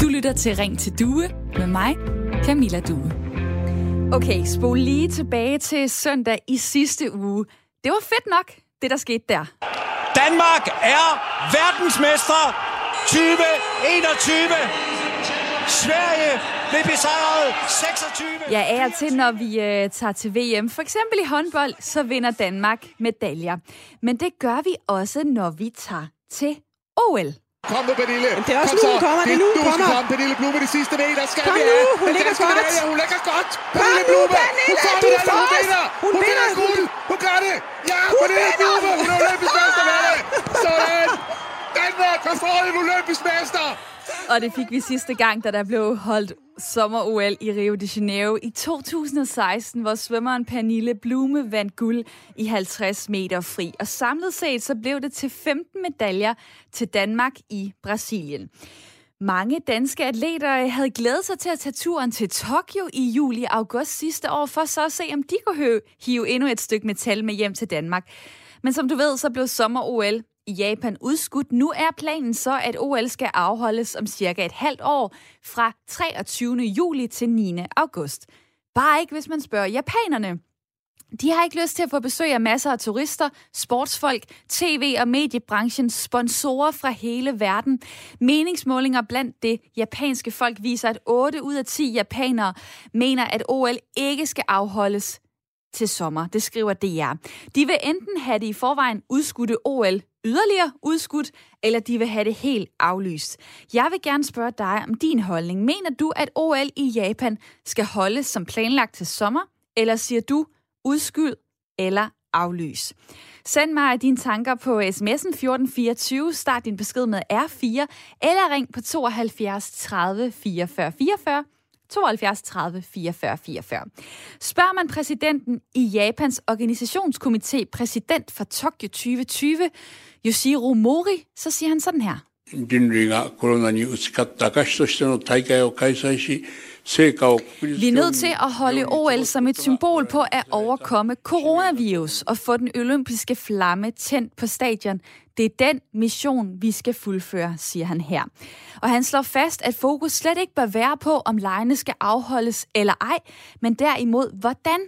Du lytter til Ring til Due med mig, Camilla Due. Okay, spol lige tilbage til søndag i sidste uge. Det var fedt nok, det der skete der. Danmark er verdensmestre 2021. Sverige blev besejret 26. Jeg er til, når vi øh, tager til VM. For eksempel i håndbold, så vinder Danmark medaljer. Men det gør vi også, når vi tager til OL. Kom nu, Pernille. Men det er også Kom nu, hun kommer. Det er nu, hun du skal kommer. komme, Pernille Blume, de sidste meter. Skal Kom vi nu, hun Den ligger godt. medalje, Hun ligger godt. Pernille Blume. Pernille, Hun du medaljen. Hun vinder. Hun vinder. guld. Hun gør det. Ja, Hun Pernille vinder. Blume. Hun er olympisk mester med det. Sådan. Danmark har fået en olympisk mester. Og det fik vi sidste gang, da der blev holdt sommer-OL i Rio de Janeiro i 2016, hvor svømmeren Pernille Blume vandt guld i 50 meter fri. Og samlet set så blev det til 15 medaljer til Danmark i Brasilien. Mange danske atleter øh, havde glædet sig til at tage turen til Tokyo i juli og august sidste år, for så at se, om de kunne hive endnu et stykke metal med hjem til Danmark. Men som du ved, så blev sommer-OL i Japan udskudt. Nu er planen så, at OL skal afholdes om cirka et halvt år fra 23. juli til 9. august. Bare ikke, hvis man spørger japanerne. De har ikke lyst til at få besøg af masser af turister, sportsfolk, tv- og mediebranchen, sponsorer fra hele verden. Meningsmålinger blandt det japanske folk viser, at 8 ud af 10 japanere mener, at OL ikke skal afholdes til sommer. Det skriver DR. De vil enten have det i forvejen udskudte OL yderligere udskudt, eller de vil have det helt aflyst. Jeg vil gerne spørge dig om din holdning. Mener du, at OL i Japan skal holdes som planlagt til sommer, eller siger du udskyd eller aflys? Send mig dine tanker på sms'en 1424, start din besked med R4, eller ring på 72 30 44 44, 72 30 44 44. Spørger man præsidenten i Japans organisationskomité, præsident for Tokyo 2020, Yoshiro Mori, så siger han sådan her. 人類がコロナに打ち勝った証としての大会を開催し、成果を国立 Vi er nødt til at holde OL som et symbol på at overkomme coronavirus og få den olympiske flamme tændt på stadion. det er den mission, vi skal fuldføre, siger han her. Og han slår fast, at fokus slet ikke bør være på, om lejene skal afholdes eller ej, men derimod, hvordan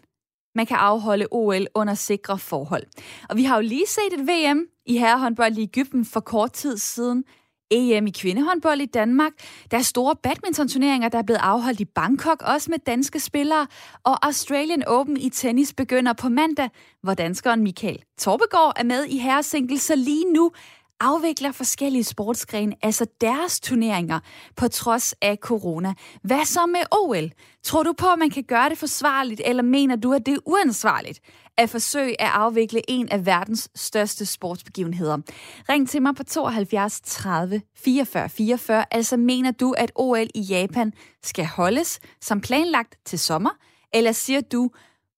man kan afholde OL under sikre forhold. Og vi har jo lige set et VM i herrehåndbold i Ægypten for kort tid siden. EM i kvindehåndbold i Danmark. Der er store badmintonturneringer, der er blevet afholdt i Bangkok, også med danske spillere. Og Australian Open i tennis begynder på mandag, hvor danskeren Michael Torbegaard er med i herresingle, så lige nu afvikler forskellige sportsgrene, altså deres turneringer, på trods af corona. Hvad så med OL? Tror du på, at man kan gøre det forsvarligt, eller mener du, at det er uansvarligt at forsøge at afvikle en af verdens største sportsbegivenheder? Ring til mig på 72 30 44 44. Altså mener du, at OL i Japan skal holdes som planlagt til sommer, eller siger du,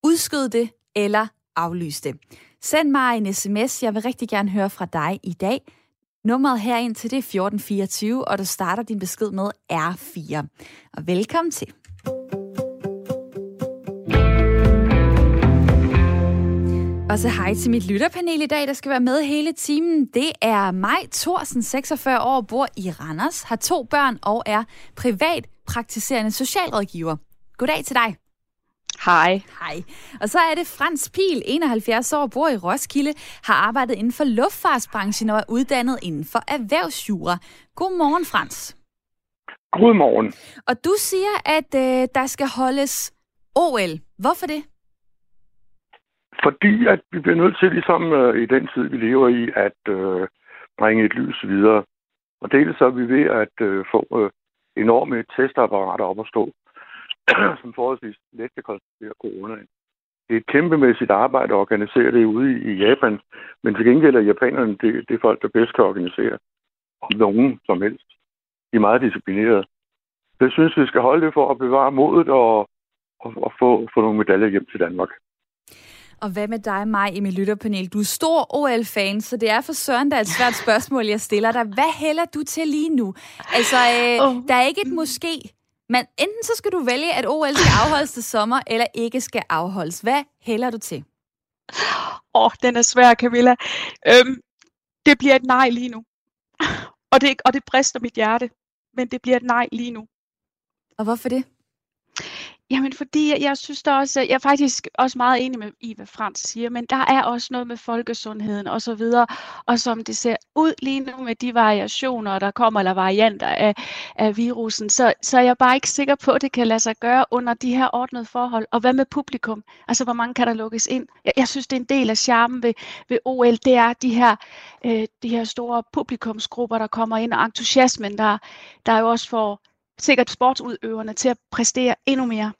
udskyd det eller aflys det? Send mig en sms. Jeg vil rigtig gerne høre fra dig i dag. Nummeret herind til det er 1424, og du starter din besked med R4. Og velkommen til. Og så hej til mit lytterpanel i dag, der skal være med hele timen. Det er mig, Thorsen, 46 år, bor i Randers, har to børn og er privat praktiserende socialrådgiver. Goddag til dig. Hej. Hej. Og så er det Frans Pil, 71 år, bor i Roskilde, har arbejdet inden for luftfartsbranchen og er uddannet inden for erhvervsjura. Godmorgen, Frans. Godmorgen. Og du siger, at øh, der skal holdes OL. Hvorfor det? Fordi at vi bliver nødt til, ligesom øh, i den tid, vi lever i, at øh, bringe et lys videre. Og dels så er vi ved at øh, få øh, enorme testapparater op at stå, som forholdsvis let kan konstatere coronaen. Det er et kæmpemæssigt arbejde at organisere det ude i, i Japan, men til gengæld er japanerne det, det er folk, der bedst kan organisere om nogen som helst. De er meget disciplinerede. Det jeg synes, vi skal holde det for at bevare modet og, og, og få, få nogle medaljer hjem til Danmark. Og hvad med dig, mig i mit lytterpanel? Du er stor OL-fan, så det er for søren, der er et svært spørgsmål, jeg stiller dig. Hvad hælder du til lige nu? Altså, øh, Oh. der er ikke et måske, men enten så skal du vælge, at OL skal afholdes til sommer, eller ikke skal afholdes. Hvad hælder du til? Åh, oh, den er svær, Camilla. Øhm, det bliver et nej lige nu. og, det, og det brister mit hjerte, men det bliver et nej lige nu. Og hvorfor det? Jamen fordi jeg, jeg synes da også, jeg er faktisk også meget enig med i, hvad Frans siger, men der er også noget med folkesundheden og så videre, og som det ser ud lige nu med de variationer, der kommer, eller varianter af, af virusen, så, så er jeg bare ikke sikker på, at det kan lade sig gøre under de her ordnede forhold. Og hvad med publikum? Altså, hvor mange kan der lukkes ind? Jeg, jeg synes, det er en del af charmen ved, ved OL, det er de her, øh, de her store publikumsgrupper, der kommer ind, og entusiasmen, der, der jo også får sikkert sportsudøverne til at præstere endnu mere.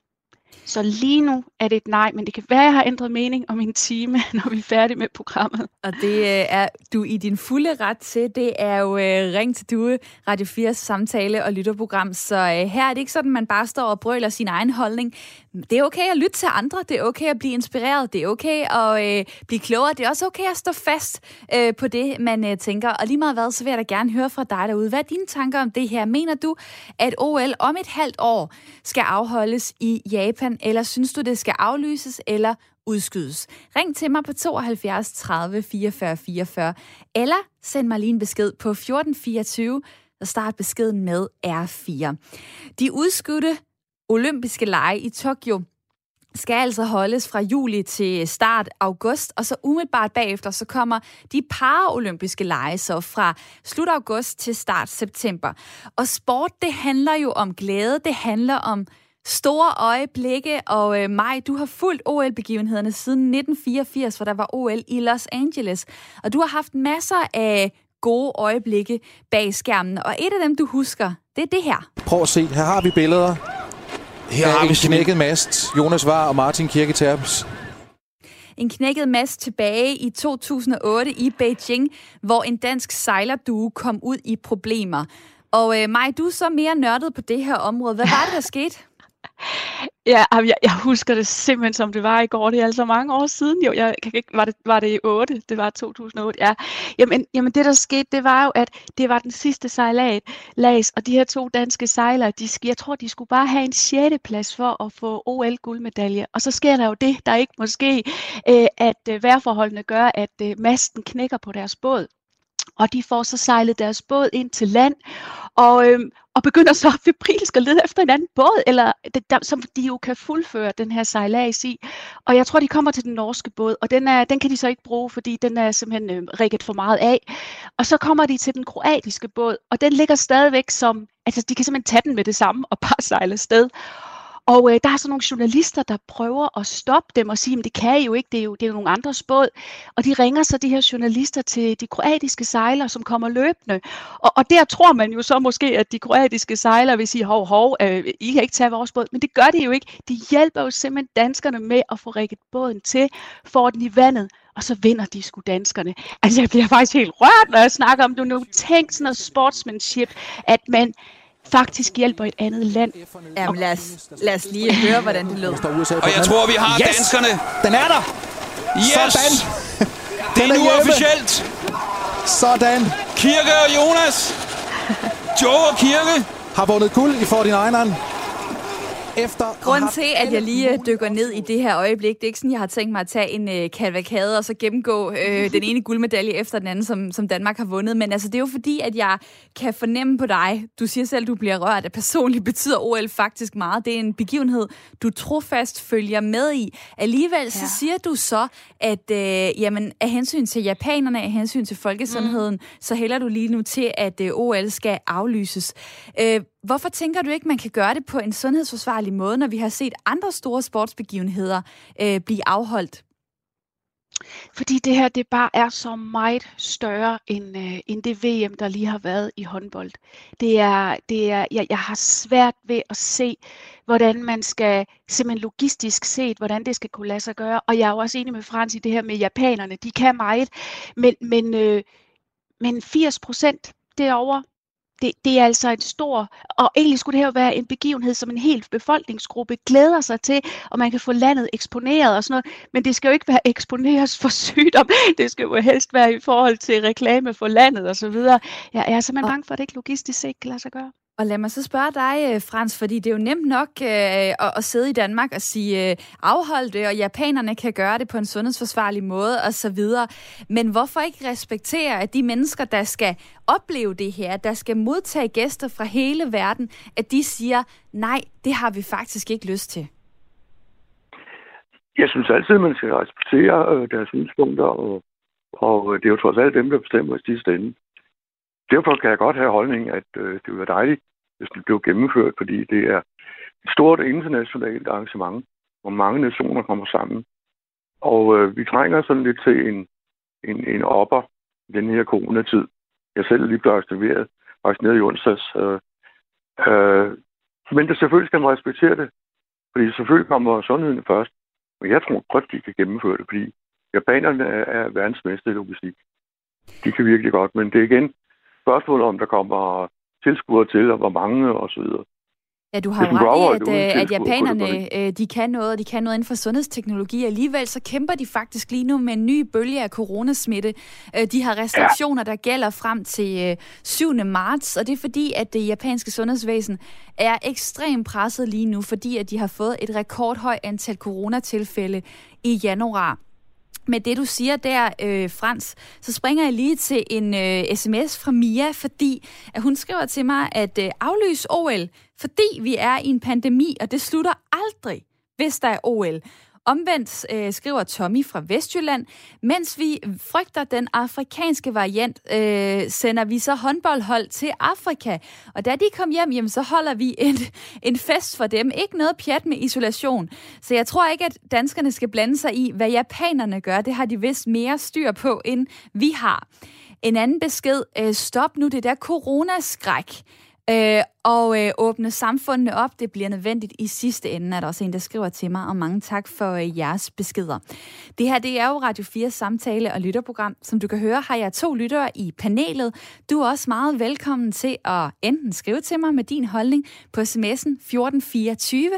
Så lige nu er det et nej, men det kan være, at jeg har ændret mening om en time, når vi er færdige med programmet. Og det øh, er du i din fulde ret til. Det er jo øh, Ring til Due, Radio 4's samtale- og lytterprogram. Så øh, her er det ikke sådan, at man bare står og brøler sin egen holdning. Det er okay at lytte til andre. Det er okay at blive inspireret. Det er okay at øh, blive klogere. Det er også okay at stå fast øh, på det, man øh, tænker. Og lige meget hvad, så vil jeg da gerne høre fra dig derude. Hvad er dine tanker om det her? Mener du, at OL om et halvt år skal afholdes i Japan, eller synes du, det skal aflyses eller udskydes. Ring til mig på 72 30 44 44, eller send mig lige en besked på 1424, og start beskeden med R4. De udskudte olympiske lege i Tokyo skal altså holdes fra juli til start august, og så umiddelbart bagefter, så kommer de paraolympiske lege så fra slut august til start september. Og sport, det handler jo om glæde, det handler om store øjeblikke, og øh, Maj, du har fulgt OL-begivenhederne siden 1984, hvor der var OL i Los Angeles, og du har haft masser af gode øjeblikke bag skærmen, og et af dem, du husker, det er det her. Prøv at se, her har vi billeder. Her har vi knækket mast, Jonas Var og Martin Kirketerps. En knækket mast tilbage i 2008 i Beijing, hvor en dansk sejlerduo kom ud i problemer. Og øh, Maj, du er så mere nørdet på det her område. Hvad var det, der skete? Ja, jeg, jeg husker det simpelthen, som det var i går. Det er altså mange år siden. Jo, jeg kan ikke, var, det, var det i 8? Det var 2008, ja. Jamen, jamen det, der skete, det var jo, at det var den sidste sejlat, lags, og de her to danske sejlere, de, jeg tror, de skulle bare have en 6. plads for at få OL-guldmedalje. Og så sker der jo det, der ikke måske, øh, at øh, vejrforholdene gør, at øh, masten knækker på deres båd og de får så sejlet deres båd ind til land, og, øhm, og begynder så febrilsk at lede efter en anden båd, eller det, der, som de jo kan fuldføre den her sejlads i. Og jeg tror, de kommer til den norske båd, og den, er, den kan de så ikke bruge, fordi den er simpelthen øh, rigget for meget af. Og så kommer de til den kroatiske båd, og den ligger stadigvæk som, altså de kan simpelthen tage den med det samme og bare sejle sted. Og øh, der er så nogle journalister, der prøver at stoppe dem og sige, at det kan I jo ikke, det er jo, det er jo nogle andres båd. Og de ringer så de her journalister til de kroatiske sejlere, som kommer løbende. Og, og der tror man jo så måske, at de kroatiske sejlere vil sige, hov, hov, øh, I kan ikke tage vores båd. Men det gør de jo ikke. De hjælper jo simpelthen danskerne med at få rækket båden til, får den i vandet og så vinder de sgu danskerne. Altså, jeg bliver faktisk helt rørt, når jeg snakker om det nu. Tænk sådan noget sportsmanship, at man, faktisk hjælper et andet land. Jamen lad os, lad os lige høre, hvordan det lød. Og jeg tror, vi har yes! danskerne. Den er der! Yes! Sådan! Det er Den er nu hjemme. officielt. Sådan! Kirke og Jonas. Joe og Kirke. Har vundet guld i 49'eren. Efter Grunden til, at jeg lige øh, dykker ned i det her øjeblik, det er ikke sådan, jeg har tænkt mig at tage en øh, kavalkade og så gennemgå øh, den ene guldmedalje efter den anden, som, som Danmark har vundet. Men altså, det er jo fordi, at jeg kan fornemme på dig, du siger selv, at du bliver rørt, at personligt betyder OL faktisk meget. Det er en begivenhed, du trofast følger med i. Alligevel ja. så siger du så, at øh, jamen, af hensyn til japanerne, af hensyn til folkesundheden, mm. så hælder du lige nu til, at øh, OL skal aflyses. Øh, Hvorfor tænker du ikke, man kan gøre det på en sundhedsforsvarlig måde, når vi har set andre store sportsbegivenheder øh, blive afholdt? Fordi det her, det bare er så meget større end, øh, end det VM, der lige har været i håndbold. Det er, det er, jeg, jeg har svært ved at se, hvordan man skal, simpelthen logistisk set, hvordan det skal kunne lade sig gøre. Og jeg er jo også enig med Frans i det her med japanerne. De kan meget, men, men, øh, men 80 procent derovre, det, det er altså en stor, og egentlig skulle det her være en begivenhed, som en hel befolkningsgruppe glæder sig til, og man kan få landet eksponeret og sådan noget, men det skal jo ikke være eksponeres for sygdom, det skal jo helst være i forhold til reklame for landet og så videre. Jeg er simpelthen bange for, at det ikke logistisk set kan lade sig gøre. Og lad mig så spørge dig, øh, Frans, fordi det er jo nemt nok øh, at, at sidde i Danmark og sige øh, afhold det, og japanerne kan gøre det på en sundhedsforsvarlig måde osv. Men hvorfor ikke respektere, at de mennesker, der skal opleve det her, der skal modtage gæster fra hele verden, at de siger, nej, det har vi faktisk ikke lyst til? Jeg synes altid, man skal respektere øh, deres synspunkter, og, og øh, det er jo trods alt dem, der bestemmer i sidste ende. Derfor kan jeg godt have holdning, at øh, det ville være dejligt, hvis det blev gennemført, fordi det er et stort internationalt arrangement, hvor mange nationer kommer sammen. Og øh, vi trænger sådan lidt til en, en, en opper i den her coronatid. Jeg selv lige blevet aktiveret, vaccineret i onsdags. Øh, øh, men det selvfølgelig skal man respektere det, fordi selvfølgelig kommer sundheden først. Men jeg tror godt, de kan gennemføre det, fordi japanerne er, er verdensmester i logistik. De kan virkelig godt, men det er igen spørgsmål om, der kommer tilskuere til, og hvor mange og så videre. Ja, du har jo ret i, at, øh, at japanerne øh, de kan noget, og de kan noget inden for sundhedsteknologi. Alligevel så kæmper de faktisk lige nu med en ny bølge af coronasmitte. Øh, de har restriktioner, der gælder frem til 7. marts, og det er fordi, at det japanske sundhedsvæsen er ekstremt presset lige nu, fordi at de har fået et rekordhøjt antal coronatilfælde i januar med det, du siger der, øh, Frans, så springer jeg lige til en øh, sms fra Mia, fordi at hun skriver til mig, at øh, aflys OL, fordi vi er i en pandemi, og det slutter aldrig, hvis der er OL. Omvendt øh, skriver Tommy fra Vestjylland, mens vi frygter den afrikanske variant, øh, sender vi så håndboldhold til Afrika. Og da de kom hjem, jamen, så holder vi en, en fest for dem. Ikke noget pjat med isolation. Så jeg tror ikke, at danskerne skal blande sig i, hvad japanerne gør. Det har de vist mere styr på, end vi har. En anden besked, øh, stop nu det der coronaskræk. Øh, og øh, åbne samfundene op, det bliver nødvendigt i sidste ende, er der også en, der skriver til mig, og mange tak for øh, jeres beskeder. Det her, det er jo Radio 4 samtale- og lytterprogram. Som du kan høre, har jeg to lyttere i panelet. Du er også meget velkommen til at enten skrive til mig med din holdning på sms'en 1424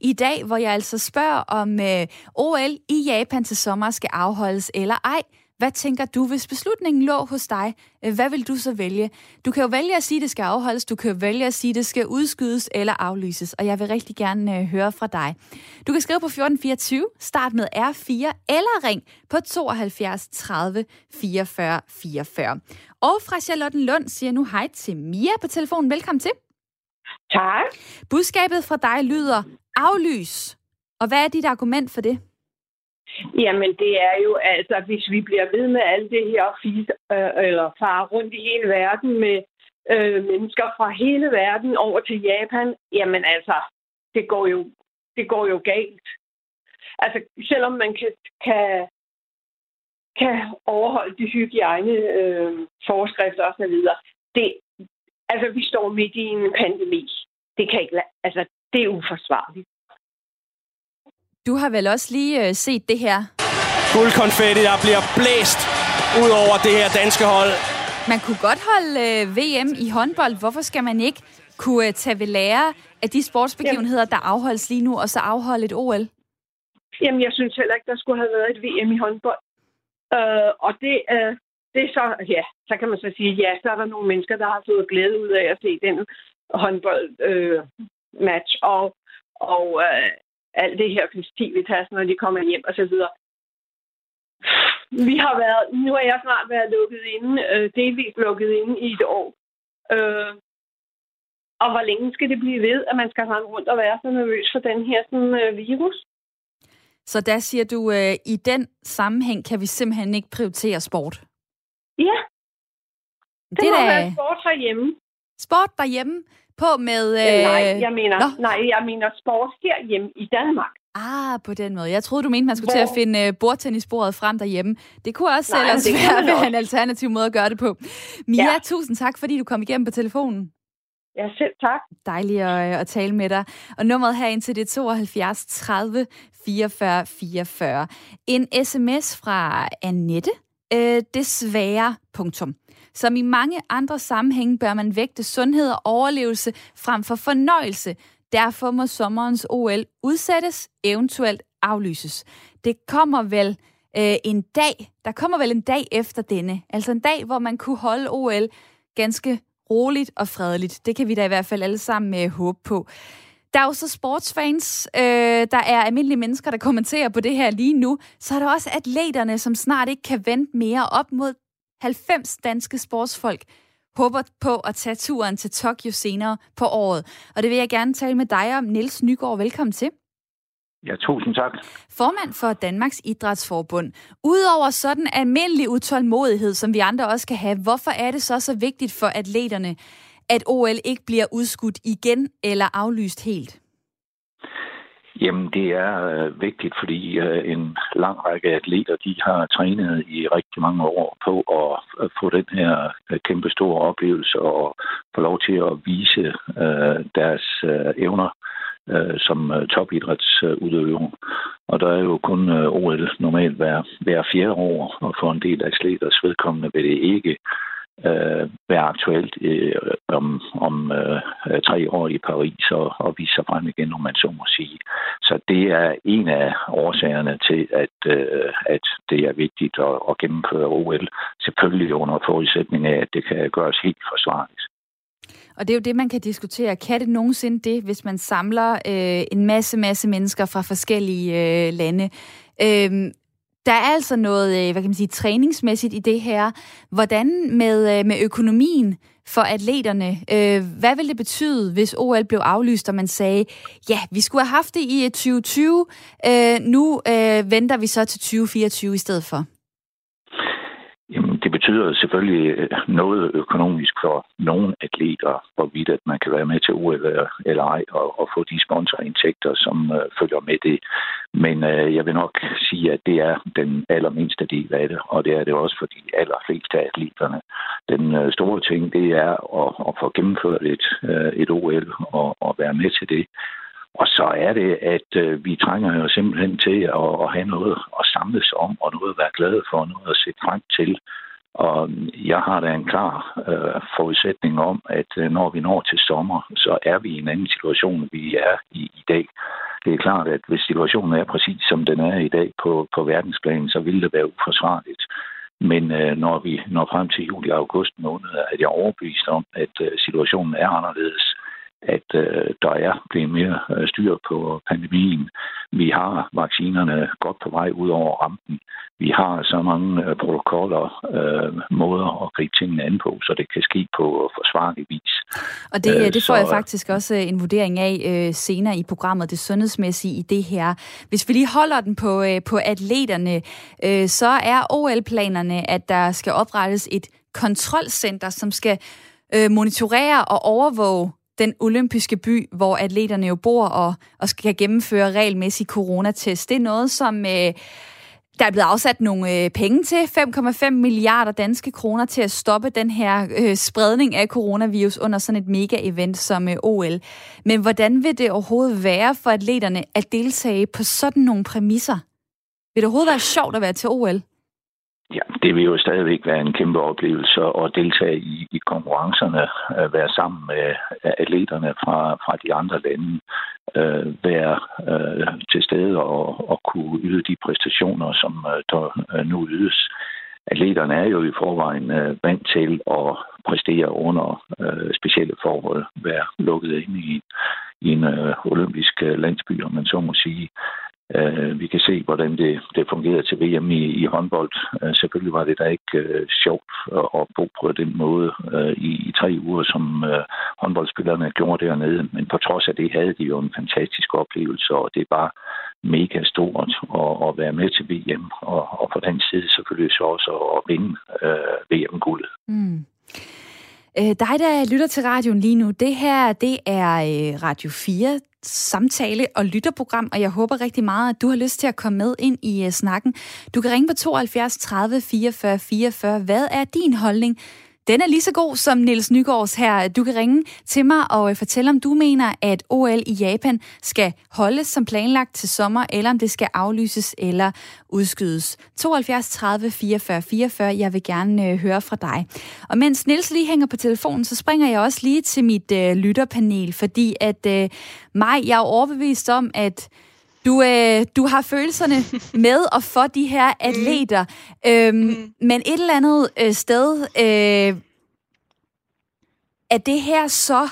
i dag, hvor jeg altså spørger, om øh, OL i Japan til sommer skal afholdes eller ej. Hvad tænker du, hvis beslutningen lå hos dig? Øh, hvad vil du så vælge? Du kan jo vælge at sige, at det skal afholdes. Du kan jo vælge at sige, at det skal udskydes eller aflyses. Og jeg vil rigtig gerne øh, høre fra dig. Du kan skrive på 1424, start med R4, eller ring på 72 30 44 44. Og fra Charlottenlund siger nu hej til Mia på telefonen. Velkommen til. Tak. Budskabet fra dig lyder aflys. Og hvad er dit argument for det? Jamen, det er jo altså, hvis vi bliver ved med alt det her fis, øh, eller far rundt i hele verden med øh, mennesker fra hele verden over til Japan, jamen altså, det går jo, det går jo galt. Altså, selvom man kan, kan, kan overholde de hygiejne øh, forskrifter osv., det, altså, vi står midt i en pandemi. Det kan ikke, altså, det er uforsvarligt. Du har vel også lige øh, set det her? Guldkonfetti, der bliver blæst ud over det her danske hold. Man kunne godt holde øh, VM i håndbold. Hvorfor skal man ikke kunne øh, tage ved lære af de sportsbegivenheder, der afholdes lige nu, og så afholde et OL? Jamen, jeg synes heller ikke, der skulle have været et VM i håndbold. Øh, og det, øh, det er så, ja, så kan man så sige, ja, så er der nogle mennesker, der har fået glæde ud af at se den håndbold øh, match. Og, og øh, alt det her festivitas, når de kommer hjem og så videre. Vi har været, nu har jeg snart været lukket inde, øh, delvist lukket inde i et år. Øh, og hvor længe skal det blive ved, at man skal rende rundt og være så nervøs for den her sådan, øh, virus? Så der siger du, øh, i den sammenhæng kan vi simpelthen ikke prioritere sport? Ja. Det, det må da... være sport herhjemme. Sport derhjemme? På med... Øh... Nej, jeg mener, nej, jeg mener sport herhjemme i Danmark. Ah, på den måde. Jeg troede, du mente, man skulle Hvor? til at finde uh, bordtennisbordet frem derhjemme. Det kunne også Nej, ellers være, være en alternativ måde at gøre det på. Mia, ja. tusind tak, fordi du kom igennem på telefonen. Ja, selv tak. Dejligt at, øh, at tale med dig. Og nummeret her ind til det 72 30 44 44. En sms fra Annette. Øh, desværre, punktum. Som i mange andre sammenhænge bør man vægte sundhed og overlevelse frem for fornøjelse. Derfor må sommerens OL udsættes, eventuelt aflyses. Det kommer vel øh, en dag, der kommer vel en dag efter denne. Altså en dag, hvor man kunne holde OL ganske roligt og fredeligt. Det kan vi da i hvert fald alle sammen øh, håbe på. Der er jo så sportsfans, øh, der er almindelige mennesker, der kommenterer på det her lige nu. Så er der også atleterne, som snart ikke kan vente mere op mod 90 danske sportsfolk håber på at tage turen til Tokyo senere på året. Og det vil jeg gerne tale med dig om. Niels Nygaard, velkommen til. Ja, tusind tak. Formand for Danmarks Idrætsforbund. Udover sådan almindelig utålmodighed, som vi andre også kan have, hvorfor er det så så vigtigt for atleterne, at OL ikke bliver udskudt igen eller aflyst helt? Jamen, det er øh, vigtigt, fordi øh, en lang række atleter, de har trænet i rigtig mange år på at, at få den her øh, kæmpe store oplevelse og få lov til at vise øh, deres øh, evner øh, som øh, topidrætsudøver. Og der er jo kun øh, OL normalt hver, hver fjerde år, og for en del af atleters vedkommende vil det ikke øh, være aktuelt øh, om, om øh, tre år i Paris og, og vise sig frem igen, om man så må sige. Så det er en af årsagerne til, at, øh, at det er vigtigt at, at gennemføre OL. Selvfølgelig under forudsætning af, at det kan gøres helt forsvarligt. Og det er jo det, man kan diskutere. Kan det nogensinde det, hvis man samler øh, en masse, masse mennesker fra forskellige øh, lande? Øh, der er altså noget, øh, hvad kan man sige, træningsmæssigt i det her. Hvordan med, øh, med økonomien for atleterne? Øh, hvad ville det betyde, hvis OL blev aflyst, og man sagde, ja, vi skulle have haft det i 2020, nu venter vi så til 2024 i stedet for? Det betyder selvfølgelig øh, noget økonomisk for nogle atleter, hvorvidt at man kan være med til OL eller ej, og, og få de sponsorindtægter, som øh, følger med det. Men øh, jeg vil nok sige, at det er den allermindste del af det, og det er det også for de allerfleste af atleterne. Den øh, store ting, det er at, at få gennemført et, øh, et OL og, og være med til det. Og så er det, at øh, vi trænger jo simpelthen til at, at have noget at samles om, og noget at være glade for, noget at se frem til. Og jeg har da en klar øh, forudsætning om, at øh, når vi når til sommer, så er vi i en anden situation, end vi er i i dag. Det er klart, at hvis situationen er præcis som den er i dag på, på verdensplan, så vil det være uforsvarligt. Men øh, når vi når frem til juli og august måned, er jeg overbevist om, at øh, situationen er anderledes at øh, der er blevet mere øh, styr på pandemien. Vi har vaccinerne godt på vej ud over rampen. Vi har så mange øh, protokoller, øh, måder at gribe tingene an på, så det kan ske på forsvarlig vis. Og det, øh, det får så, jeg faktisk også en vurdering af øh, senere i programmet, det sundhedsmæssige i det her. Hvis vi lige holder den på, øh, på atleterne, øh, så er OL-planerne, at der skal oprettes et kontrolcenter, som skal øh, monitorere og overvåge den olympiske by, hvor atleterne jo bor og, og skal gennemføre regelmæssig coronatest. Det er noget, som øh, der er blevet afsat nogle øh, penge til, 5,5 milliarder danske kroner til at stoppe den her øh, spredning af coronavirus under sådan et mega-event som øh, OL. Men hvordan vil det overhovedet være for atleterne at deltage på sådan nogle præmisser? Vil det overhovedet være sjovt at være til OL? Ja, det vil jo stadigvæk være en kæmpe oplevelse at deltage i, i konkurrencerne, at være sammen med øh, atleterne fra, fra de andre lande, øh, være øh, til stede og, og kunne yde de præstationer, som øh, der øh, nu ydes. Atleterne er jo i forvejen øh, vant til at præstere under øh, specielle forhold, være lukket ind i, i en øh, olympisk øh, landsby, om man så må sige. Øh, vi kan se, hvordan det, det fungerede til VM i, i håndbold. Øh, selvfølgelig var det da ikke øh, sjovt at, at bo på den måde øh, i, i tre uger, som øh, håndboldspillerne gjorde dernede. Men på trods af det havde de jo en fantastisk oplevelse, og det er bare mega stort at, at være med til VM, og, og på den side selvfølgelig så også at vinde øh, VM-guldet. Mm. Øh, dig, der lytter til radioen lige nu, det her, det er øh, Radio 4 samtale- og lytterprogram, og jeg håber rigtig meget, at du har lyst til at komme med ind i uh, snakken. Du kan ringe på 72 30 44 44. Hvad er din holdning den er lige så god som Niels Nygaards her. Du kan ringe til mig og øh, fortælle, om du mener, at OL i Japan skal holdes som planlagt til sommer, eller om det skal aflyses eller udskydes. 72 30 44 44. Jeg vil gerne øh, høre fra dig. Og mens Niels lige hænger på telefonen, så springer jeg også lige til mit øh, lytterpanel, fordi at øh, mig, jeg er overbevist om, at du, øh, du har følelserne med og for de her mm. atleter, øhm, mm. men et eller andet øh, sted... Øh, er det her så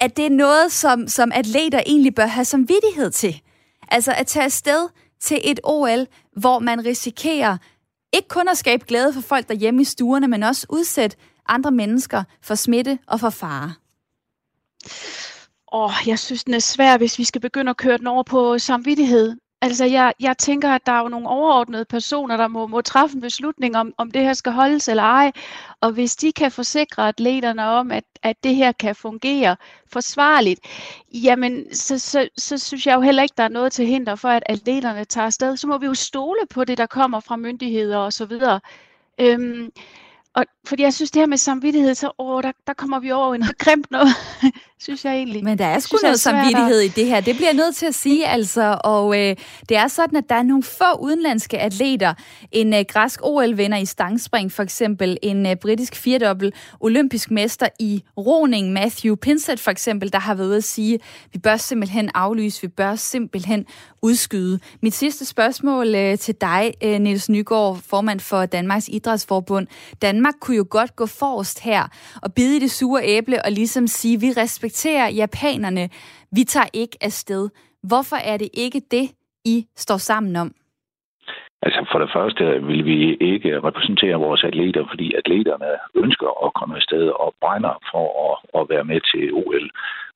at det er noget, som, som atleter egentlig bør have som vidighed til. Altså at tage afsted til et OL, hvor man risikerer ikke kun at skabe glæde for folk derhjemme i stuerne, men også udsætte andre mennesker for smitte og for fare. Oh, jeg synes, den er svær, hvis vi skal begynde at køre den over på samvittighed. Altså, jeg, jeg tænker, at der er jo nogle overordnede personer, der må, må træffe en beslutning om, om det her skal holdes eller ej. Og hvis de kan forsikre atleterne om, at, at det her kan fungere forsvarligt, jamen, så, så, så synes jeg jo heller ikke, der er noget til hinder for, at atleterne tager afsted. Så må vi jo stole på det, der kommer fra myndigheder osv. Øhm, og fordi jeg synes, det her med samvittighed, så åh, der, der kommer vi over i noget grimt noget, synes jeg egentlig. Men der er sgu noget samvittighed i det her. Det bliver jeg nødt til at sige, altså. Og øh, det er sådan, at der er nogle få udenlandske atleter. En øh, græsk OL-vinder i stangspring, for eksempel. En øh, britisk firedobbelt olympisk mester i roning, Matthew Pinsett for eksempel, der har været ude at sige, vi bør simpelthen aflyse, vi bør simpelthen udskyde. Mit sidste spørgsmål øh, til dig, øh, Niels Nygaard, formand for Danmarks Idrætsforbund. Danmark kunne jo godt gå forrest her og bide i det sure æble og ligesom sige, vi respekterer japanerne, vi tager ikke afsted. Hvorfor er det ikke det, I står sammen om? Altså for det første vil vi ikke repræsentere vores atleter, fordi atleterne ønsker at komme afsted og brænder for at, at være med til OL.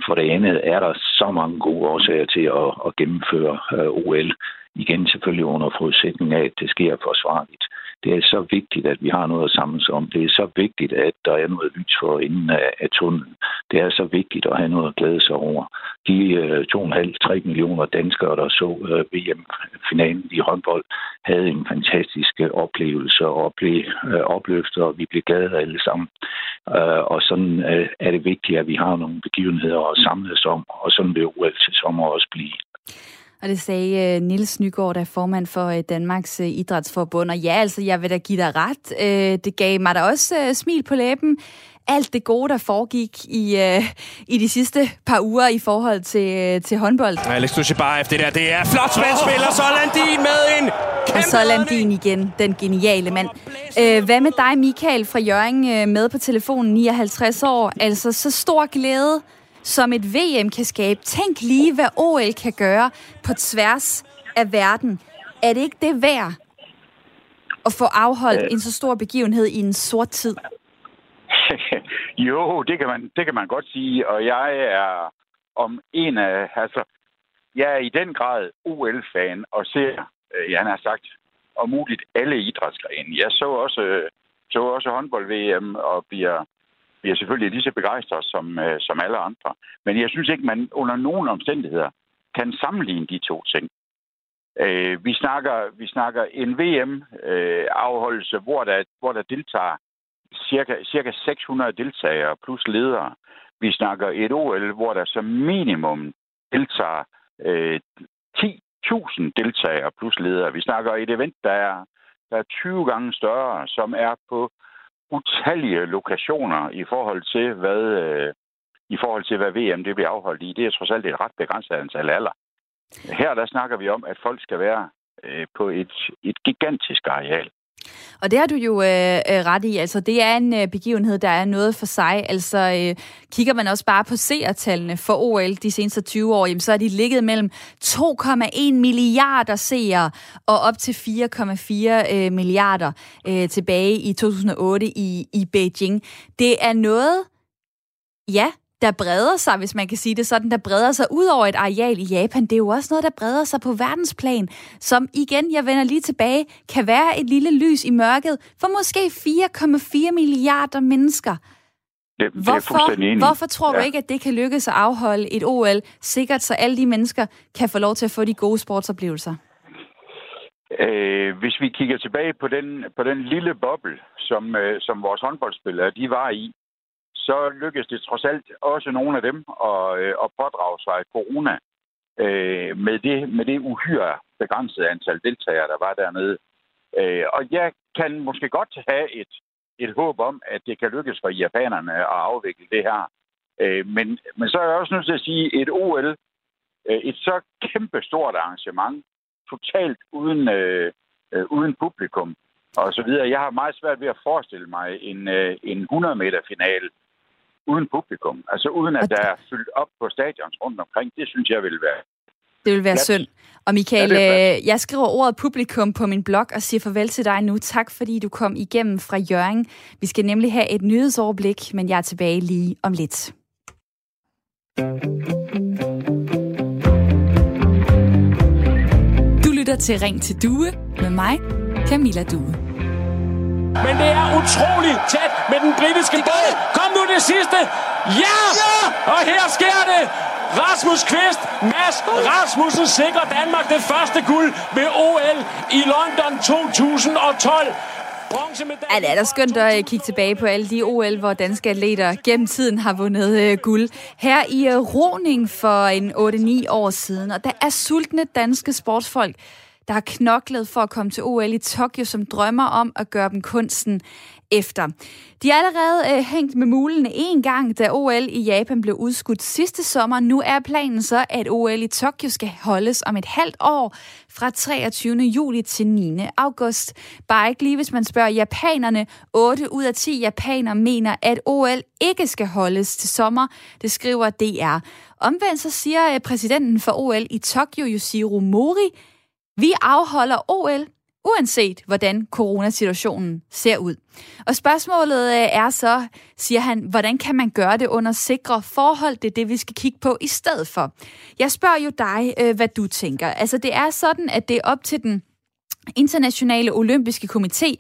For det andet er der så mange gode årsager til at, at gennemføre øh, OL. Igen selvfølgelig under forudsætning af, at det sker forsvarligt. Det er så vigtigt, at vi har noget at samles om. Det er så vigtigt, at der er noget lys for inden af, af tunnelen. Det er så vigtigt at have noget at glæde sig over. De øh, 2,5-3 millioner danskere, der så øh, VM-finalen i håndbold, havde en fantastisk øh, oplevelse og blev øh, opløftet, og vi blev glade alle sammen. Øh, og sådan øh, er det vigtigt, at vi har nogle begivenheder at samles om, og sådan vil OL til sommer også blive. Og det sagde uh, Nils Nygaard, der er formand for uh, Danmarks uh, Idrætsforbund. Og ja, altså, jeg vil da give dig ret. Det gav mig da også smil på læben. Alt det gode, der foregik i, i de sidste par uger i forhold til, til håndbold. Alex Duchebaev, det der, det er flot spil, og så Landin med en Og så Landin igen, den geniale mand. Hvad med dig, Michael fra Jørgen, med på telefonen, 59 år? Altså, så stor glæde som et VM kan skabe. Tænk lige, hvad OL kan gøre på tværs af verden. Er det ikke det værd at få afholdt øh. en så stor begivenhed i en sort tid? jo, det kan, man, det kan man godt sige, og jeg er om en af, altså, jeg er i den grad OL-fan og ser, øh, jeg har sagt, om muligt alle idrætsgrene. Jeg så også, så også håndbold-VM og bliver vi er selvfølgelig lige så begejstret som, øh, som alle andre. Men jeg synes ikke, man under nogen omstændigheder kan sammenligne de to ting. Øh, vi, snakker, vi snakker en VM-afholdelse, øh, hvor, der, hvor der deltager cirka, cirka 600 deltagere plus ledere. Vi snakker et OL, hvor der som minimum deltager øh, 10.000 deltagere plus ledere. Vi snakker et event, der er, der er 20 gange større, som er på utallige lokationer i forhold til, hvad, øh, i forhold til, hvad VM det bliver afholdt i. Det er trods alt et ret begrænset antal alder. Her der snakker vi om, at folk skal være øh, på et, et gigantisk areal. Og det har du jo øh, øh, ret i. Altså, det er en øh, begivenhed, der er noget for sig. Altså, øh, kigger man også bare på seertallene for OL de seneste 20 år, jamen, så er de ligget mellem 2,1 milliarder seere og op til 4,4 øh, milliarder øh, tilbage i 2008 i, i Beijing. Det er noget, ja, der breder sig, hvis man kan sige det sådan, der breder sig ud over et areal i Japan. Det er jo også noget, der breder sig på verdensplan, som igen, jeg vender lige tilbage, kan være et lille lys i mørket for måske 4,4 milliarder mennesker. Det, det hvorfor, hvorfor tror ja. du ikke, at det kan lykkes at afholde et OL sikkert, så alle de mennesker kan få lov til at få de gode sportsoplevelser? Øh, hvis vi kigger tilbage på den, på den lille boble, som, øh, som vores håndboldspillere de var i, så lykkedes det trods alt også nogle af dem at, øh, at pådrage sig corona øh, med, det, med det uhyre begrænsede antal deltagere, der var dernede. Øh, og jeg kan måske godt have et, et håb om, at det kan lykkes for japanerne at afvikle det her. Øh, men, men så er jeg også nødt til at sige, et OL, øh, et så kæmpe stort arrangement, totalt uden, øh, øh, uden publikum, og så videre. Jeg har meget svært ved at forestille mig en, øh, en 100 meter final uden publikum. Altså uden at der er fyldt op på stadions rundt omkring. Det synes jeg vil være det vil være Glat. synd. Og Michael, ja, øh, jeg skriver ordet publikum på min blog og siger farvel til dig nu. Tak fordi du kom igennem fra Jørgen. Vi skal nemlig have et nyhedsoverblik, men jeg er tilbage lige om lidt. Du lytter til Ring til Due med mig, Camilla Due. Men det er utroligt tæt med den britiske båd. Kom nu det sidste. Ja! ja! Og her sker det. Rasmus Kvist, Mads Rasmussen sikrer Danmark det første guld ved OL i London 2012. Ja, det er da skønt at kigge tilbage på alle de OL, hvor danske atleter gennem tiden har vundet uh, guld. Her i uh, roning for en 8-9 år siden, og der er sultne danske sportsfolk, der har knoklet for at komme til OL i Tokyo, som drømmer om at gøre dem kunsten efter. De er allerede øh, hængt med mulene en gang, da OL i Japan blev udskudt sidste sommer. Nu er planen så, at OL i Tokyo skal holdes om et halvt år fra 23. juli til 9. august. Bare ikke lige, hvis man spørger japanerne. 8 ud af 10 japanere mener, at OL ikke skal holdes til sommer. Det skriver DR. Omvendt så siger øh, præsidenten for OL i Tokyo, Yoshiro Mori, vi afholder OL, uanset hvordan coronasituationen ser ud. Og spørgsmålet øh, er så, siger han, hvordan kan man gøre det under sikre forhold? Det er det, vi skal kigge på i stedet for. Jeg spørger jo dig, øh, hvad du tænker. Altså, det er sådan, at det er op til den internationale olympiske komité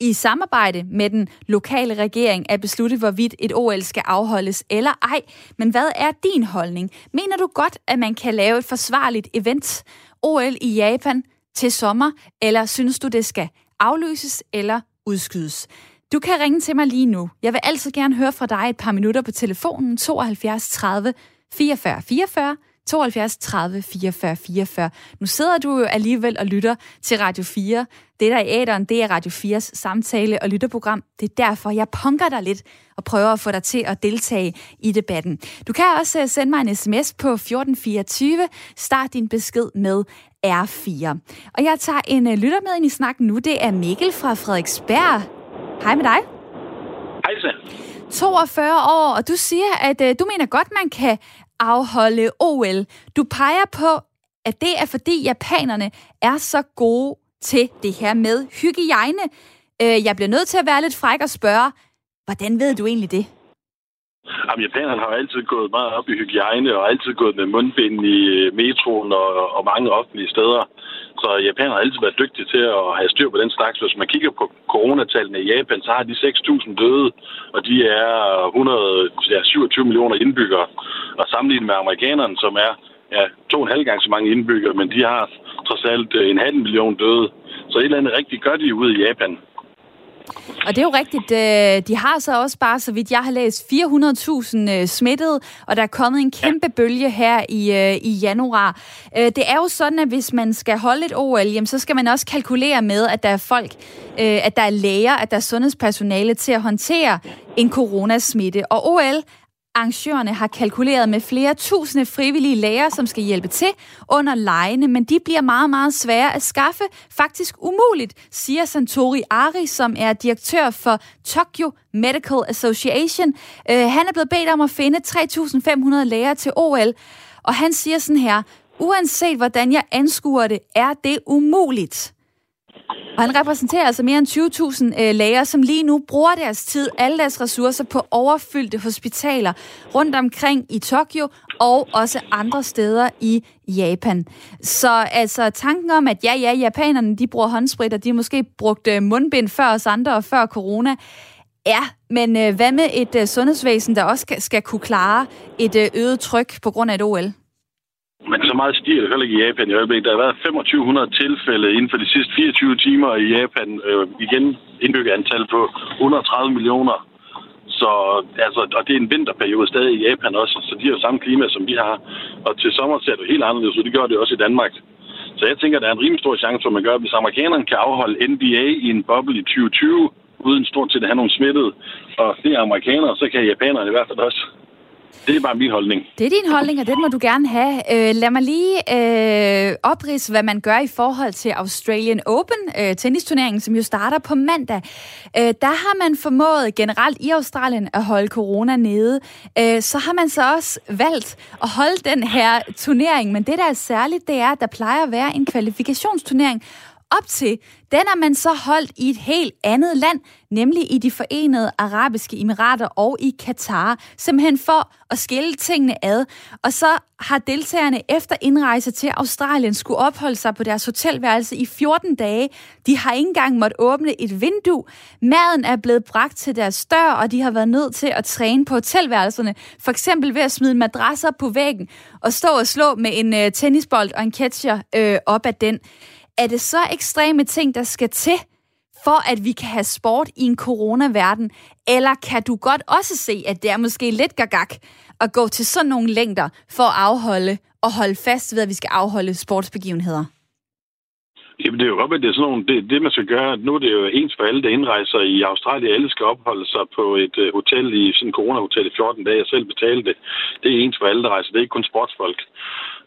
i samarbejde med den lokale regering at beslutte, hvorvidt et OL skal afholdes eller ej. Men hvad er din holdning? Mener du godt, at man kan lave et forsvarligt event, OL i Japan, til sommer, eller synes du, det skal aflyses eller udskydes? Du kan ringe til mig lige nu. Jeg vil altid gerne høre fra dig et par minutter på telefonen 72 30 44 44 72 30 44 44. Nu sidder du jo alligevel og lytter til Radio 4. Det der i æderen, det er Radio 4's samtale- og lytterprogram. Det er derfor, jeg punker dig lidt og prøver at få dig til at deltage i debatten. Du kan også øh, sende mig en sms på 1424. Start din besked med R4. Og jeg tager en øh, lytter med ind i snakken nu. Det er Mikkel fra Frederiksberg. Hej med dig. Hej så. 42 år, og du siger, at uh, du mener godt, man kan afholde OL. Du peger på, at det er fordi japanerne er så gode til det her med hygiejne. Øh, jeg bliver nødt til at være lidt fræk og spørge, hvordan ved du egentlig det? Jamen, japanerne har altid gået meget op i hygiejne og altid gået med mundbind i øh, metroen og, og mange offentlige steder. Så japanerne har altid været dygtige til at have styr på den slags. Hvis man kigger på coronatallene i Japan, så har de 6.000 døde, og de er 127 millioner indbyggere. Og sammenlignet med amerikanerne, som er ja, to og en halv gang så mange indbyggere, men de har trods alt øh, en halv million døde. Så et eller andet rigtig gør de ude i Japan. Og det er jo rigtigt. Øh, de har så også bare, så vidt jeg har læst, 400.000 øh, smittede, og der er kommet en kæmpe bølge her i, øh, i januar. Det er jo sådan, at hvis man skal holde et OL, jamen, så skal man også kalkulere med, at der er folk, at der er læger, at der er sundhedspersonale til at håndtere en coronasmitte. Og OL Arrangørerne har kalkuleret med flere tusinde frivillige læger, som skal hjælpe til under lejene, men de bliver meget, meget svære at skaffe. Faktisk umuligt, siger Santori Ari, som er direktør for Tokyo Medical Association. Uh, han er blevet bedt om at finde 3.500 læger til OL, og han siger sådan her, uanset hvordan jeg anskuer det, er det umuligt. Og han repræsenterer altså mere end 20.000 øh, læger, som lige nu bruger deres tid, alle deres ressourcer på overfyldte hospitaler rundt omkring i Tokyo og også andre steder i Japan. Så altså tanken om, at ja, ja, japanerne de bruger håndsprit, og de måske brugte øh, mundbind før os andre og før corona, Ja, men øh, hvad med et øh, sundhedsvæsen, der også skal, skal kunne klare et øh, øget tryk på grund af et OL? Men så meget stiger det heller ikke i Japan i øjeblikket. Der har været 2500 tilfælde inden for de sidste 24 timer i Japan. Øh, igen indbyggerantal på 130 millioner. Så, altså, og det er en vinterperiode stadig i Japan også, så de har jo samme klima, som vi har. Og til sommer ser det helt anderledes ud. Det gør det også i Danmark. Så jeg tænker, der er en rimelig stor chance for, at man gør, hvis amerikanerne kan afholde NBA i en boble i 2020, uden stort set at have nogen smittet, og det er amerikanere, så kan japanerne i hvert fald også. Det er bare min holdning. Det er din holdning, og den må du gerne have. Øh, lad mig lige øh, oprids, hvad man gør i forhold til Australian Open, øh, tennisturneringen, som jo starter på mandag. Øh, der har man formået generelt i Australien at holde corona nede. Øh, så har man så også valgt at holde den her turnering, men det, der er særligt, det er, at der plejer at være en kvalifikationsturnering, op til, den er man så holdt i et helt andet land, nemlig i de forenede arabiske emirater og i Katar, simpelthen for at skille tingene ad. Og så har deltagerne efter indrejse til Australien skulle opholde sig på deres hotelværelse i 14 dage. De har ikke engang måttet åbne et vindue. Maden er blevet bragt til deres dør, og de har været nødt til at træne på hotelværelserne. For eksempel ved at smide madrasser på væggen og stå og slå med en øh, tennisbold og en catcher øh, op ad den. Er det så ekstreme ting, der skal til, for at vi kan have sport i en coronaverden? Eller kan du godt også se, at det er måske lidt gagak at gå til sådan nogle længder for at afholde og holde fast ved, at vi skal afholde sportsbegivenheder? Jamen, det er jo godt, at det er sådan nogle, det, det man skal gøre. Nu er det jo ens for alle, der indrejser i Australien. Alle skal opholde sig på et uh, hotel i sådan en corona-hotel i 14 dage og selv betale det. Det er ens for alle, der rejser. Det er ikke kun sportsfolk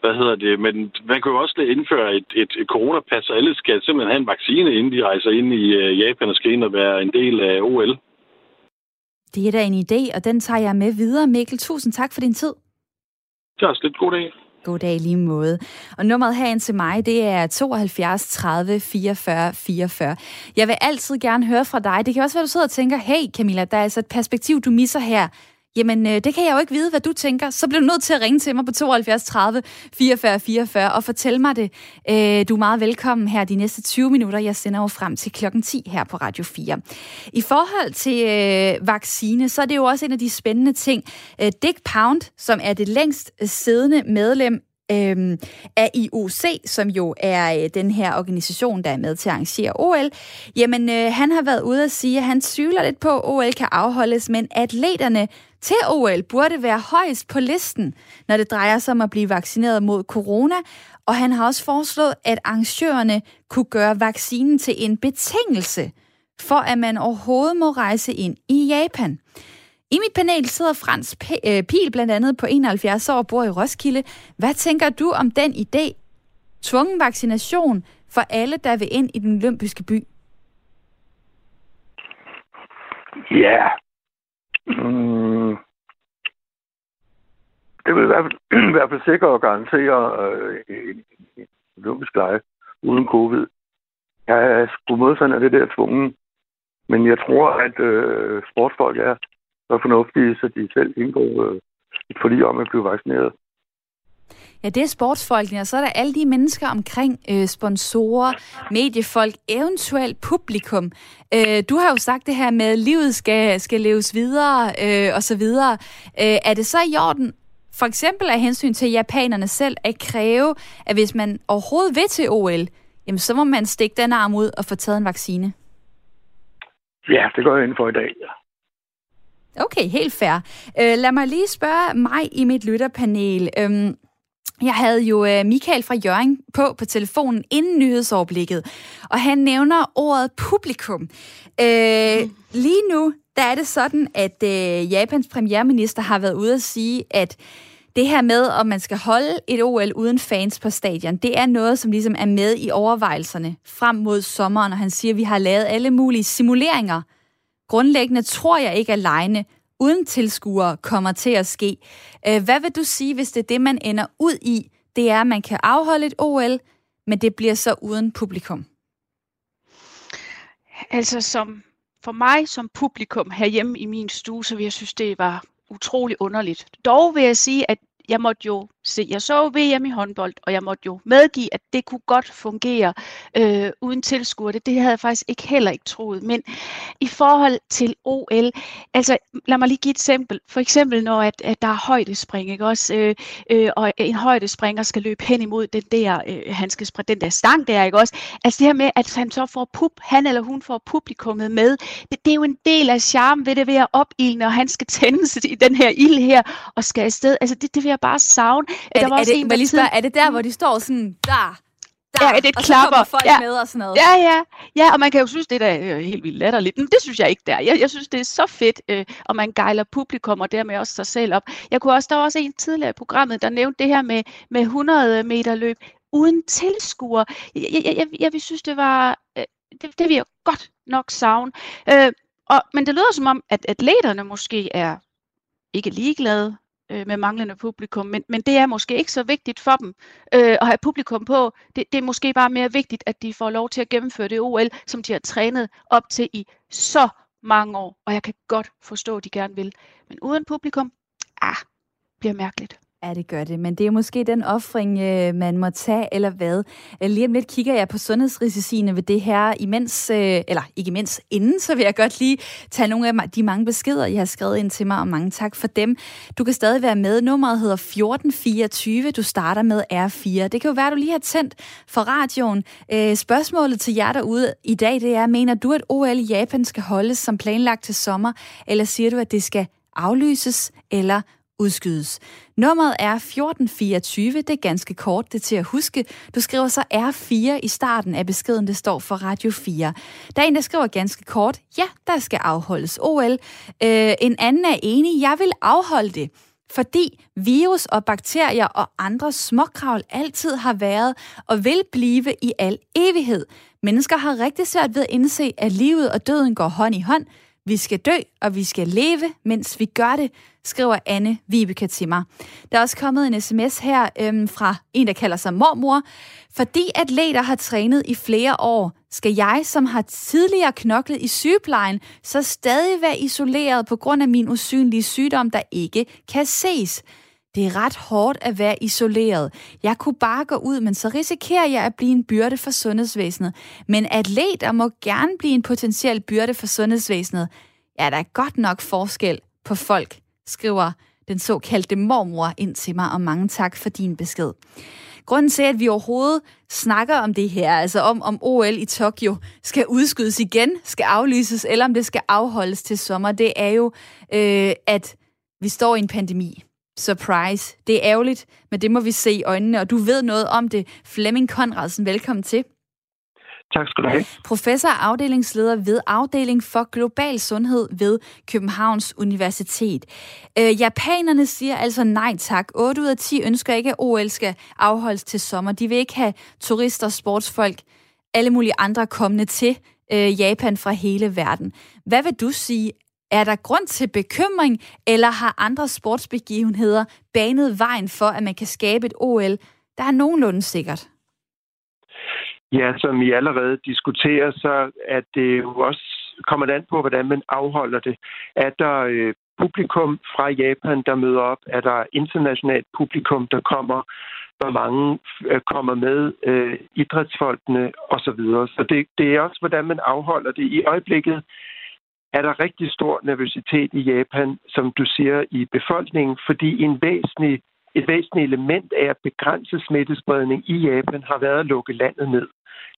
hvad hedder det, men man kan jo også indføre et, et, et coronapas, og alle skal simpelthen have en vaccine, inden de rejser ind i uh, Japan og skal ind og være en del af OL. Det er da en idé, og den tager jeg med videre. Mikkel, tusind tak for din tid. Det er også lidt god dag. God dag lige måde. Og nummeret herind til mig, det er 72 30 44 44. Jeg vil altid gerne høre fra dig. Det kan også være, du sidder og tænker, hey Camilla, der er altså et perspektiv, du misser her. Jamen, øh, det kan jeg jo ikke vide, hvad du tænker. Så bliver du nødt til at ringe til mig på 72 30 44 44 og fortælle mig det. Øh, du er meget velkommen her de næste 20 minutter. Jeg sender jo frem til klokken 10 her på Radio 4. I forhold til øh, vaccine, så er det jo også en af de spændende ting. Øh, Dick Pound, som er det længst øh, siddende medlem øhm, af IOC, som jo er øh, den her organisation, der er med til at arrangere OL, jamen øh, han har været ude at sige, at han tvivler lidt på, at OL kan afholdes, men atleterne til OL burde være højst på listen, når det drejer sig om at blive vaccineret mod corona, og han har også foreslået, at arrangørerne kunne gøre vaccinen til en betingelse for, at man overhovedet må rejse ind i Japan. I mit panel sidder Frans øh, Pil, blandt andet på 71 år og bor i Roskilde. Hvad tænker du om den idé? Tvungen vaccination for alle, der vil ind i den olympiske by? Ja. Mm. Det vil i hvert fald, i hvert fald sikre og garantere øh, en, en leje uden covid. Jeg er sgu modstand af det der tvungen. Men jeg tror, at øh, sportsfolk er så fornuftige, så de selv indgår øh, et forlig om at blive vaccineret. Ja, det er sportsfolkene, og så er der alle de mennesker omkring øh, sponsorer, mediefolk, eventuelt publikum. Øh, du har jo sagt det her med, at livet skal, skal leves videre øh, og så videre. Øh, er det så i orden, for eksempel af hensyn til japanerne selv, at kræve, at hvis man overhovedet vil til OL, jamen så må man stikke den arm ud og få taget en vaccine? Ja, det går jeg ind for i dag, ja. Okay, helt fair. Øh, lad mig lige spørge mig i mit lytterpanel. Øhm, jeg havde jo øh, Michael fra Jørgen på på telefonen inden nyhedsoverblikket, og han nævner ordet publikum. Øh, mm. Lige nu, der er det sådan, at øh, Japans premierminister har været ude at sige, at det her med, om man skal holde et OL uden fans på stadion, det er noget, som ligesom er med i overvejelserne frem mod sommeren, og han siger, at vi har lavet alle mulige simuleringer Grundlæggende tror jeg ikke, at lejene uden tilskuere kommer til at ske. Øh, hvad vil du sige, hvis det er det, man ender ud i? Det er, at man kan afholde et OL, men det bliver så uden publikum. Altså som for mig som publikum herhjemme i min stue, så vil jeg synes, det var utrolig underligt. Dog vil jeg sige, at jeg måtte jo se, jeg så VM i håndbold, og jeg måtte jo medgive, at det kunne godt fungere øh, uden tilskuer. Det, det havde jeg faktisk ikke heller ikke troet. Men i forhold til OL, altså lad mig lige give et eksempel. For eksempel når at, at der er højdespring, ikke også? Øh, øh, og en højdespringer skal løbe hen imod den der, øh, han skal springe, den der stang der, ikke også? Altså det her med, at han så får pub, han eller hun får publikummet med, det, det er jo en del af charmen ved det ved at opildne, og han skal tændes i den her ild her, og skal afsted. Altså det, det vil jeg bare savne. Er, der var er, det, en, er, det, er det der, hvor de står sådan, der, der, ja, det er et og klapper. så kommer folk ja. med og sådan noget. Ja, ja. Ja, og man kan jo synes, det er da øh, helt vildt latterligt. Men det synes jeg ikke, der. Jeg, jeg synes, det er så fedt, øh, og man gejler publikum og dermed også sig selv op. Jeg kunne også, der var også en tidligere i programmet, der nævnte det her med, med 100 meter løb uden tilskuer. Jeg, jeg, jeg, jeg, jeg synes, det var... Øh, det, det vil jeg godt nok savne. Øh, og, men det lyder som om, at atleterne måske er ikke ligeglade øh, med manglende publikum, men, men det er måske ikke så vigtigt for dem øh, at have publikum på. Det, det er måske bare mere vigtigt, at de får lov til at gennemføre det OL, som de har trænet op til i så mange år, og jeg kan godt forstå, at de gerne vil. Men uden publikum, ah, bliver mærkeligt. Ja, det gør det, men det er måske den offring, øh, man må tage, eller hvad. Øh, lige om lidt kigger jeg på sundhedsrisiciene ved det her, imens, øh, eller ikke imens, inden, så vil jeg godt lige tage nogle af de mange beskeder, I har skrevet ind til mig, og mange tak for dem. Du kan stadig være med. Nummeret hedder 1424. Du starter med R4. Det kan jo være, at du lige har tændt for radioen. Øh, spørgsmålet til jer derude i dag, det er, mener du, at OL i Japan skal holdes som planlagt til sommer, eller siger du, at det skal aflyses eller udskydes. Nummeret er 1424, det er ganske kort, det er til at huske. Du skriver så R4 i starten af beskeden, det står for Radio 4. Der er en, der skriver ganske kort, ja, der skal afholdes OL. Øh, en anden er enig, jeg vil afholde det fordi virus og bakterier og andre småkravl altid har været og vil blive i al evighed. Mennesker har rigtig svært ved at indse, at livet og døden går hånd i hånd. Vi skal dø, og vi skal leve, mens vi gør det, skriver Anne Vibeke til mig. Der er også kommet en sms her øhm, fra en, der kalder sig mormor. Fordi atleter har trænet i flere år, skal jeg, som har tidligere knoklet i sygeplejen, så stadig være isoleret på grund af min usynlige sygdom, der ikke kan ses. Det er ret hårdt at være isoleret. Jeg kunne bare gå ud, men så risikerer jeg at blive en byrde for sundhedsvæsenet. Men atleter må gerne blive en potentiel byrde for sundhedsvæsenet. Ja, der er godt nok forskel på folk, skriver den såkaldte mormor ind til mig, og mange tak for din besked. Grunden til, at vi overhovedet snakker om det her, altså om, om OL i Tokyo skal udskydes igen, skal aflyses, eller om det skal afholdes til sommer, det er jo, øh, at vi står i en pandemi. Surprise. Det er ærgerligt, men det må vi se i øjnene, og du ved noget om det. Flemming Konradsen, velkommen til. Tak skal du have. Professor og afdelingsleder ved Afdeling for Global Sundhed ved Københavns Universitet. Øh, japanerne siger altså nej tak. 8 ud af 10 ønsker ikke, at OL skal afholdes til sommer. De vil ikke have turister, sportsfolk, alle mulige andre kommende til øh, Japan fra hele verden. Hvad vil du sige? Er der grund til bekymring, eller har andre sportsbegivenheder banet vejen for, at man kan skabe et OL, der er nogenlunde sikkert? Ja, som I allerede diskuterer, så er det jo også kommer det an på, hvordan man afholder det. Er der øh, publikum fra Japan, der møder op? Er der internationalt publikum, der kommer? Hvor mange øh, kommer med? Øh, idrætsfolkene osv. Så, videre. så det, det er også, hvordan man afholder det. I øjeblikket er der rigtig stor nervøsitet i Japan, som du siger, i befolkningen, fordi en væsentlig, et væsentligt element af at begrænse smittespredning i Japan har været at lukke landet ned.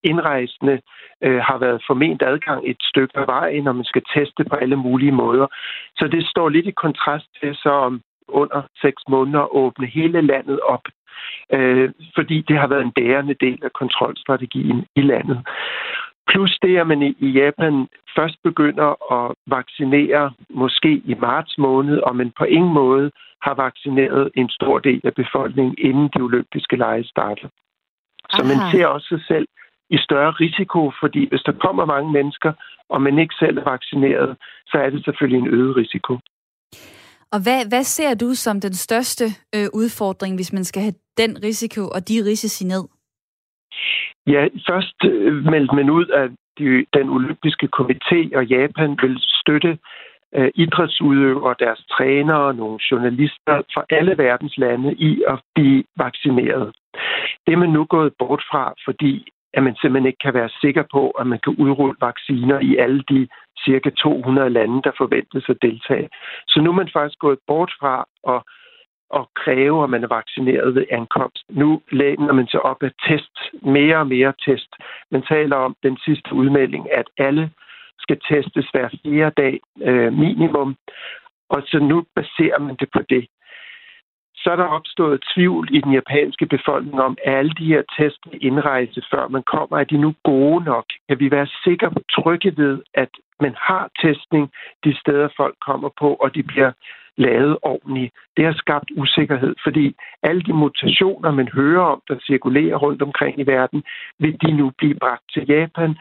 Indrejsende øh, har været forment adgang et stykke af vejen, når man skal teste på alle mulige måder. Så det står lidt i kontrast til så om under seks måneder åbne hele landet op, øh, fordi det har været en bærende del af kontrolstrategien i landet. Plus det, at man i Japan først begynder at vaccinere måske i marts måned, og man på ingen måde har vaccineret en stor del af befolkningen, inden de olympiske lege starter. Så Aha. man ser også sig selv i større risiko, fordi hvis der kommer mange mennesker, og man ikke selv er vaccineret, så er det selvfølgelig en øget risiko. Og hvad, hvad ser du som den største øh, udfordring, hvis man skal have den risiko og de risici ned? Ja, først øh, meldte man ud, at de, den olympiske komité og Japan vil støtte øh, idrætsudøvere, deres trænere, nogle journalister fra alle verdens lande i at blive vaccineret. Det er man nu gået bort fra, fordi at man simpelthen ikke kan være sikker på, at man kan udrulle vacciner i alle de cirka 200 lande, der forventes at deltage. Så nu er man faktisk gået bort fra at og kræve, at man er vaccineret ved ankomst. Nu læner man sig op af test, mere og mere test. Man taler om den sidste udmelding, at alle skal testes hver fjerde dag øh, minimum, og så nu baserer man det på det. så er der opstået tvivl i den japanske befolkning om, at alle de her test indrejse, før man kommer, er de nu gode nok? Kan vi være sikre på trygge ved, at man har testning de steder, folk kommer på, og de bliver lavet ordentligt. Det har skabt usikkerhed, fordi alle de mutationer, man hører om, der cirkulerer rundt omkring i verden, vil de nu blive bragt til Japan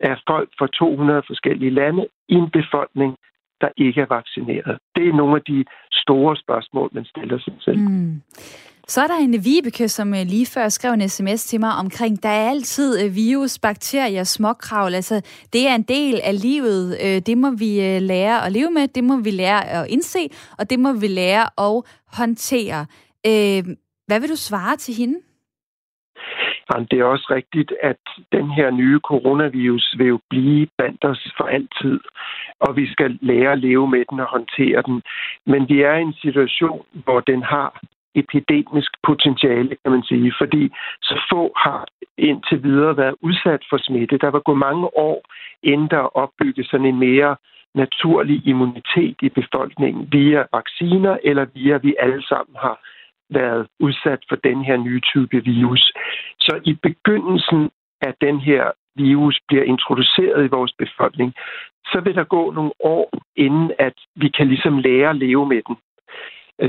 af folk fra 200 forskellige lande i en befolkning, der ikke er vaccineret. Det er nogle af de store spørgsmål, man stiller sig selv. Mm. Så er der en Vibeke, som øh, lige før skrev en sms til mig omkring, der er altid øh, virus, bakterier, småkravl. Altså, det er en del af livet. Øh, det må vi lære at leve med, det må vi lære at indse, og det må vi lære at håndtere. Hvad vil du svare til hende? Det er også rigtigt, at den her nye coronavirus vil jo blive blandt os for altid, og vi skal lære at leve med den og håndtere den. Men vi er i en situation, hvor den har epidemisk potentiale, kan man sige, fordi så få har indtil videre været udsat for smitte. Der var gået mange år, inden der opbygget sådan en mere naturlig immunitet i befolkningen via vacciner, eller via at vi alle sammen har været udsat for den her nye type virus. Så i begyndelsen af den her virus bliver introduceret i vores befolkning, så vil der gå nogle år, inden at vi kan ligesom lære at leve med den.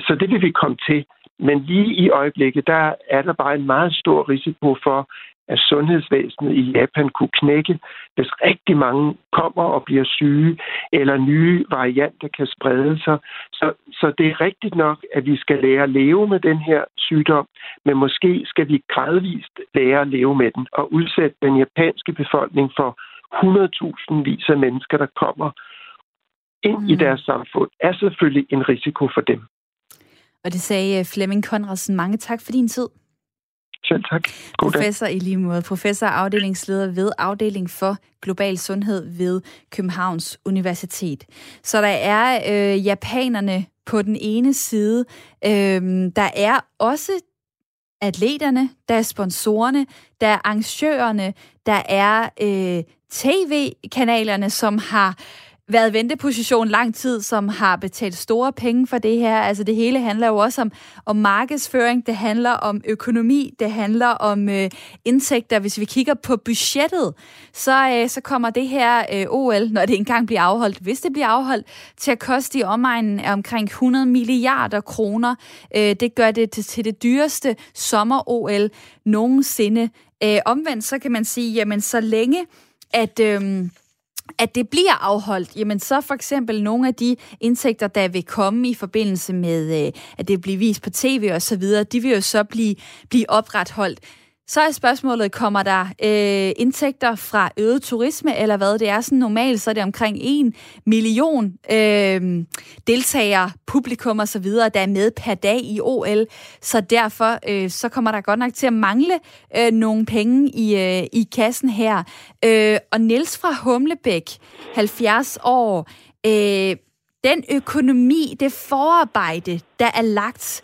Så det vil vi komme til. Men lige i øjeblikket, der er der bare en meget stor risiko for, at sundhedsvæsenet i Japan kunne knække, hvis rigtig mange kommer og bliver syge, eller nye varianter kan sprede sig. Så, så det er rigtigt nok, at vi skal lære at leve med den her sygdom, men måske skal vi gradvist lære at leve med den og udsætte den japanske befolkning for 100.000 vis af mennesker, der kommer ind mm. i deres samfund, er selvfølgelig en risiko for dem. Og det sagde øh, Flemming Konradsen. Mange tak for din tid. Selv tak. God Professor dag. i lige måde. Professor afdelingsleder ved afdeling for global sundhed ved Københavns Universitet. Så der er øh, japanerne på den ene side. Øh, der er også atleterne, der er sponsorerne, der er arrangørerne, der er øh, tv-kanalerne, som har været venteposition lang tid, som har betalt store penge for det her. Altså det hele handler jo også om, om markedsføring, det handler om økonomi, det handler om øh, indtægter. Hvis vi kigger på budgettet, så, øh, så kommer det her øh, OL, når det engang bliver afholdt, hvis det bliver afholdt, til at koste i omegnen af omkring 100 milliarder kroner. Øh, det gør det til, til det dyreste sommer-OL nogensinde. Øh, omvendt så kan man sige, jamen så længe at... Øh, at det bliver afholdt, jamen så for eksempel nogle af de indtægter, der vil komme i forbindelse med, øh, at det bliver vist på tv og så videre, de vil jo så blive, blive opretholdt. Så er spørgsmålet, kommer der øh, indtægter fra øget turisme, eller hvad? Det er sådan normalt, så er det omkring 1 million øh, deltagere, publikum og så videre, der er med per dag i OL. Så derfor øh, så kommer der godt nok til at mangle øh, nogle penge i, øh, i kassen her. Øh, og Niels fra Humlebæk, 70 år, øh, den økonomi, det forarbejde, der er lagt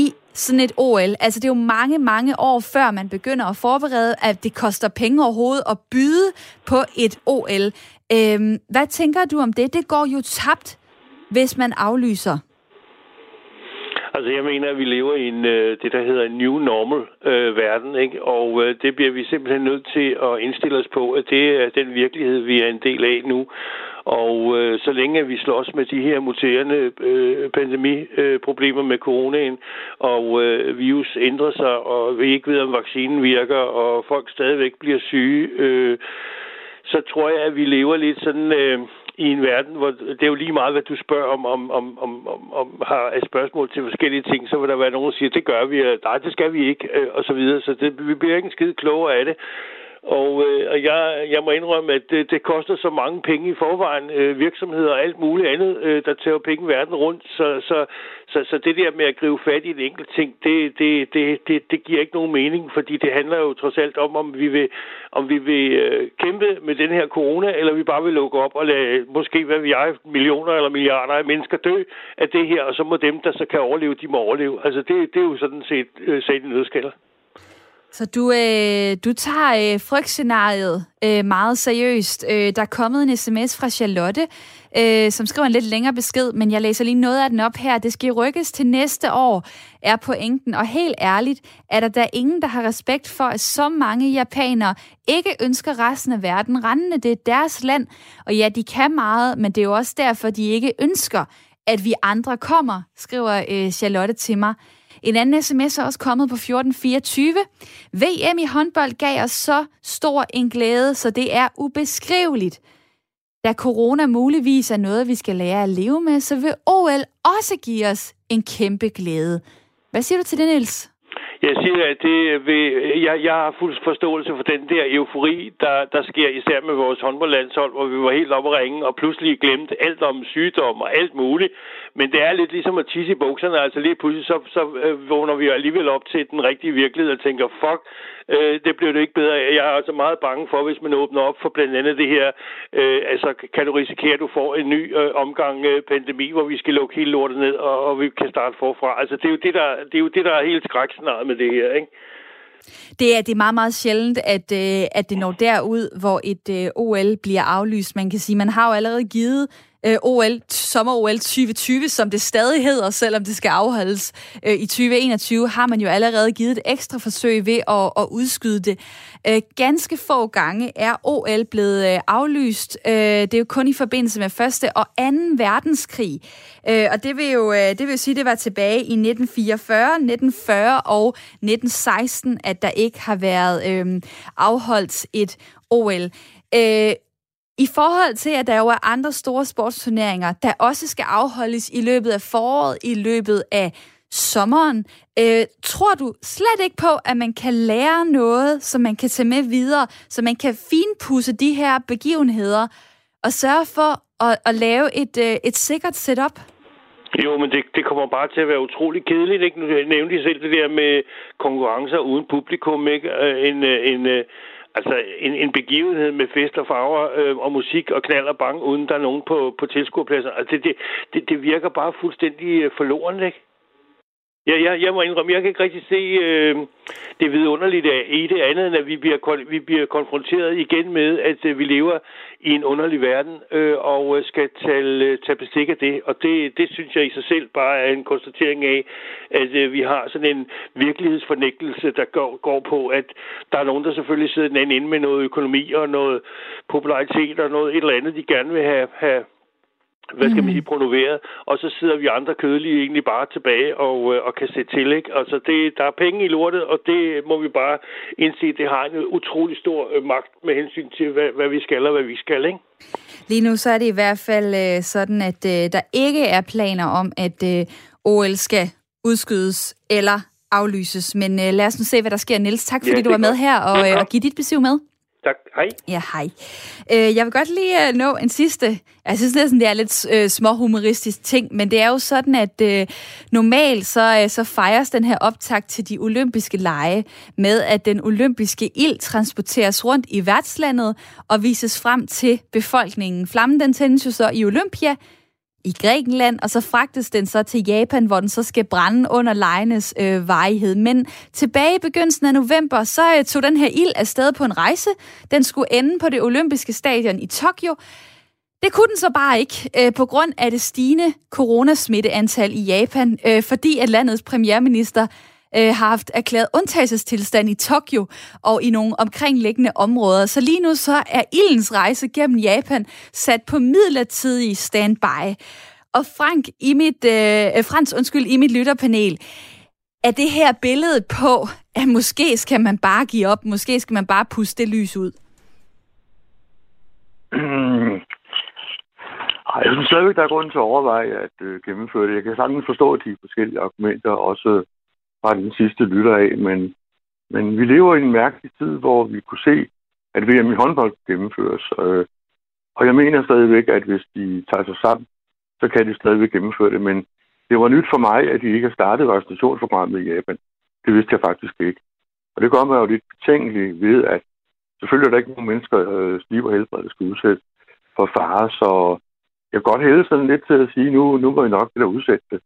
i sådan et OL. Altså det er jo mange, mange år før man begynder at forberede, at det koster penge overhovedet at byde på et OL. Øhm, hvad tænker du om det? Det går jo tabt, hvis man aflyser. Altså, jeg mener, at vi lever i en, øh, det, der hedder en new normal øh, verden, ikke? og øh, det bliver vi simpelthen nødt til at indstille os på, at det er den virkelighed, vi er en del af nu. Og øh, så længe vi slås med de her muterende øh, pandemiproblemer øh, med coronaen, og øh, virus ændrer sig, og vi ikke ved, om vaccinen virker, og folk stadigvæk bliver syge, øh, så tror jeg, at vi lever lidt sådan... Øh, i en verden, hvor det er jo lige meget, hvad du spørger om, om, om, om, om, om har et spørgsmål til forskellige ting, så vil der være nogen, der siger, det gør vi, og nej, det skal vi ikke, øh, og så videre. Så det, vi bliver ikke en skide klogere af det. Og, øh, og jeg, jeg må indrømme, at det, det koster så mange penge i forvejen, øh, virksomheder og alt muligt andet, øh, der tager penge verden rundt. Så, så, så, så det der med at gribe fat i en enkelt ting, det, det, det, det, det giver ikke nogen mening, fordi det handler jo trods alt om, om vi vil, om vi vil øh, kæmpe med den her corona, eller vi bare vil lukke op og lade måske, hvad vi er, millioner eller milliarder af mennesker dø af det her, og så må dem, der så kan overleve, de må overleve. Altså det, det er jo sådan set øh, sagen i nødskælder. Så du, øh, du tager øh, frygtscenariet øh, meget seriøst. Øh, der er kommet en sms fra Charlotte, øh, som skriver en lidt længere besked, men jeg læser lige noget af den op her. Det skal rykkes til næste år, er pointen. Og helt ærligt, er der da ingen, der har respekt for, at så mange japanere ikke ønsker resten af verden rendende. Det er deres land, og ja, de kan meget, men det er jo også derfor, de ikke ønsker, at vi andre kommer, skriver øh, Charlotte til mig. En anden sms er også kommet på 1424. VM i håndbold gav os så stor en glæde, så det er ubeskriveligt. Da corona muligvis er noget, vi skal lære at leve med, så vil OL også give os en kæmpe glæde. Hvad siger du til det, Niels? Jeg siger, at det vil, jeg, jeg har fuld forståelse for den der eufori, der, der sker især med vores håndboldlandshold, hvor vi var helt oppe at ringe og pludselig glemte alt om sygdom og alt muligt. Men det er lidt ligesom at tisse i bukserne. Altså lige pludselig så, så øh, vågner vi alligevel op til den rigtige virkelighed og tænker, fuck, øh, det bliver det ikke bedre. Jeg er altså meget bange for, hvis man åbner op for blandt andet det her, øh, altså kan du risikere, at du får en ny øh, omgang øh, pandemi, hvor vi skal lukke hele lortet ned, og, og vi kan starte forfra. Altså det er jo det, der, det er, jo det, der er helt skrækscenariet med det her, ikke? Det er, det er meget, meget sjældent, at, øh, at det når derud, hvor et øh, OL bliver aflyst. Man kan sige, man har jo allerede givet øh, OL, sommer-OL 2020, som det stadig hedder, selvom det skal afholdes øh, i 2021, har man jo allerede givet et ekstra forsøg ved at, at udskyde det. Øh, ganske få gange er OL blevet øh, aflyst. Øh, det er jo kun i forbindelse med første og anden verdenskrig. Øh, og det vil jo øh, det vil sige, det var tilbage i 1944, 1940 og 1916, at der ikke har været øh, afholdt et OL. Øh, i forhold til, at der jo er andre store sportsturneringer, der også skal afholdes i løbet af foråret, i løbet af sommeren, øh, tror du slet ikke på, at man kan lære noget, som man kan tage med videre, så man kan finpudse de her begivenheder og sørge for at, at lave et, øh, et sikkert setup? Jo, men det, det kommer bare til at være utrolig kedeligt. Ikke? Nu nævnte I selv det der med konkurrencer uden publikum. Ikke? Øh, en, øh, en, en Altså en, en begivenhed med fest og farver øh, og musik og knald og bang, uden der er nogen på, på tilskuerpladser. Altså det, det, det virker bare fuldstændig øh, forloren, ikke? Ja, jeg, jeg må indrømme, jeg kan ikke rigtig se øh, det vidunderligt i det andet, end at vi bliver, vi bliver konfronteret igen med, at øh, vi lever i en underlig verden øh, og øh, skal tage, øh, tage bestik af det. Og det, det synes jeg i sig selv bare er en konstatering af, at øh, vi har sådan en virkelighedsfornægtelse, der går, går på, at der er nogen, der selvfølgelig sidder den anden inde med noget økonomi og noget popularitet og noget et eller andet, de gerne vil have, have hvad skal man sige, promoveret, og så sidder vi andre kødelige egentlig bare tilbage og, øh, og kan se til, ikke? Altså, det, der er penge i lortet, og det må vi bare indse, det har en utrolig stor øh, magt med hensyn til, hvad, hvad vi skal og hvad vi skal, ikke? Lige nu så er det i hvert fald øh, sådan, at øh, der ikke er planer om, at øh, OL skal udskydes eller aflyses. Men øh, lad os nu se, hvad der sker. Niels, tak fordi ja, du var med her og, øh, og give dit besøg med. Tak. Hej. Ja, hej. Øh, jeg vil godt lige øh, nå en sidste. Jeg synes næsten, det er lidt øh, småhumoristisk ting, men det er jo sådan, at øh, normalt så, øh, så fejres den her optakt til de olympiske lege med, at den olympiske ild transporteres rundt i værtslandet og vises frem til befolkningen. Flammen den tændes jo så i Olympia, i Grækenland, og så fragtes den så til Japan, hvor den så skal brænde under lejenes øh, varighed. Men tilbage i begyndelsen af november, så øh, tog den her ild afsted på en rejse. Den skulle ende på det olympiske stadion i Tokyo. Det kunne den så bare ikke, øh, på grund af det stigende coronasmitteantal i Japan, øh, fordi at landets premierminister øh, har haft erklæret undtagelsestilstand i Tokyo og i nogle omkringliggende områder. Så lige nu så er ildens rejse gennem Japan sat på midlertidig standby. Og Frank, i mit, øh, øh Frans, undskyld, i mit lytterpanel, er det her billede på, at måske skal man bare give op, måske skal man bare puste det lys ud? Ej, jeg synes stadigvæk, der er grund til at overveje at øh, gennemføre det. Jeg kan sagtens forstå de forskellige argumenter, også fra den sidste lytter af, men, men vi lever i en mærkelig tid, hvor vi kunne se, at VM i håndbold gennemføres. Øh, og jeg mener stadigvæk, at hvis de tager sig sammen, så kan de stadigvæk gennemføre det. Men det var nyt for mig, at de ikke har startet vaccinationsprogrammet i Japan. Det vidste jeg faktisk ikke. Og det gør mig jo lidt betænkelig ved, at selvfølgelig er der ikke nogen mennesker, øh, liv og helbred skal udsættes for fare, så jeg kan godt hælde sådan lidt til at sige, nu, nu må I nok det der udsætte det.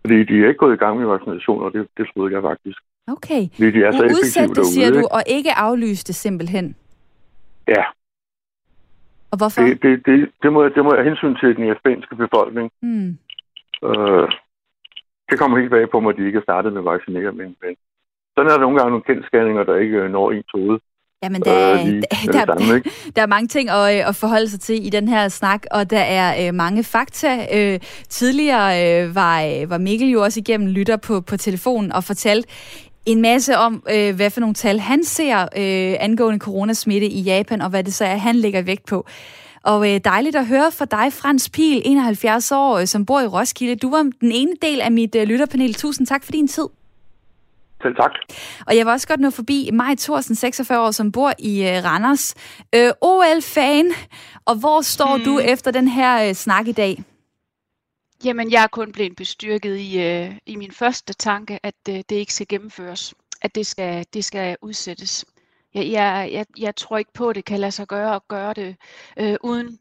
Fordi de er ikke gået i gang med vaccination, og det, det troede jeg faktisk. Okay. Fordi de er så udsætte det, derude, siger du, og ikke aflyse det simpelthen. Ja, Og hvorfor? det, det, det, det, må, det må jeg hensyn til den japanske befolkning. Hmm. Øh, det kommer helt bag på mig, at de ikke er startet med at vaccinere, men, men sådan er der nogle gange nogle kendskærninger, der ikke øh, når ens hoved. Jamen, der, med det der, samme, ikke? der er mange ting at, øh, at forholde sig til i den her snak, og der er øh, mange fakta. Øh, tidligere øh, var, øh, var Mikkel jo også igennem lytter på, på telefonen og fortalte en masse om, øh, hvad for nogle tal han ser øh, angående coronasmitte i Japan, og hvad det så er, han lægger vægt på. Og øh, dejligt at høre fra dig, Frans Pil, 71 år, øh, som bor i Roskilde. Du var den ene del af mit øh, lytterpanel. Tusind tak for din tid. Selv tak. Og jeg vil også godt nå forbi Maj Thorsen, 46 år, som bor i øh, Randers. Øh, OL-fan, og hvor står hmm. du efter den her øh, snak i dag? Jamen, jeg er kun blevet bestyrket i, øh, i min første tanke, at øh, det ikke skal gennemføres. At det skal, det skal udsættes. Jeg, jeg, jeg, jeg tror ikke på, at det kan lade sig gøre at gøre det øh, uden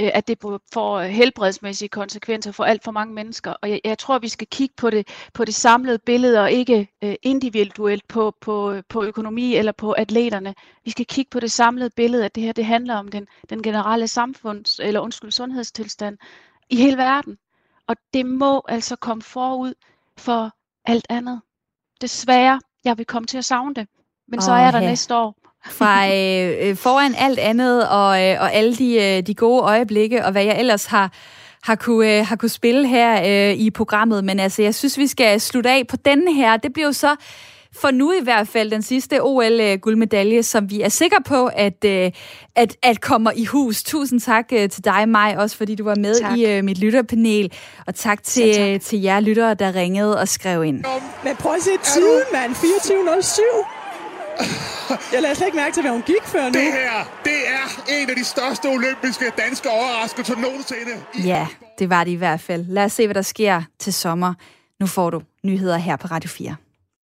øh, at det får helbredsmæssige konsekvenser for alt for mange mennesker. Og jeg, jeg tror, vi skal kigge på det, på det samlede billede, og ikke øh, individuelt på, på, på økonomi eller på atleterne. Vi skal kigge på det samlede billede, at det her det handler om den, den generelle samfunds, eller undskyld, sundhedstilstand i hele verden. Og det må altså komme forud for alt andet. Desværre, jeg vil komme til at savne det. Men så er der ja. næste år. Fra øh, øh, foran alt andet, og, øh, og alle de, øh, de gode øjeblikke, og hvad jeg ellers har, har, kunne, øh, har kunne spille her øh, i programmet. Men altså, jeg synes, vi skal slutte af på denne her. Det bliver jo så for nu i hvert fald den sidste OL-guldmedalje, som vi er sikre på, at, øh, at, at kommer i hus. Tusind tak øh, til dig, Maj, også fordi du var med Tak. i øh, mit lytterpanel. Og tak til, tak. til jer lyttere, der ringede og skrev ind. Men prøv at se tiden, mand. 24.07. Jeg lader slet ikke mærke til, hvad hun gik før nu. Det her, det er en af de største olympiske danske overraskelser nogensinde. Ja, det var det i hvert fald. Lad os se, hvad der sker til sommer. Nu får du nyheder her på Radio 4.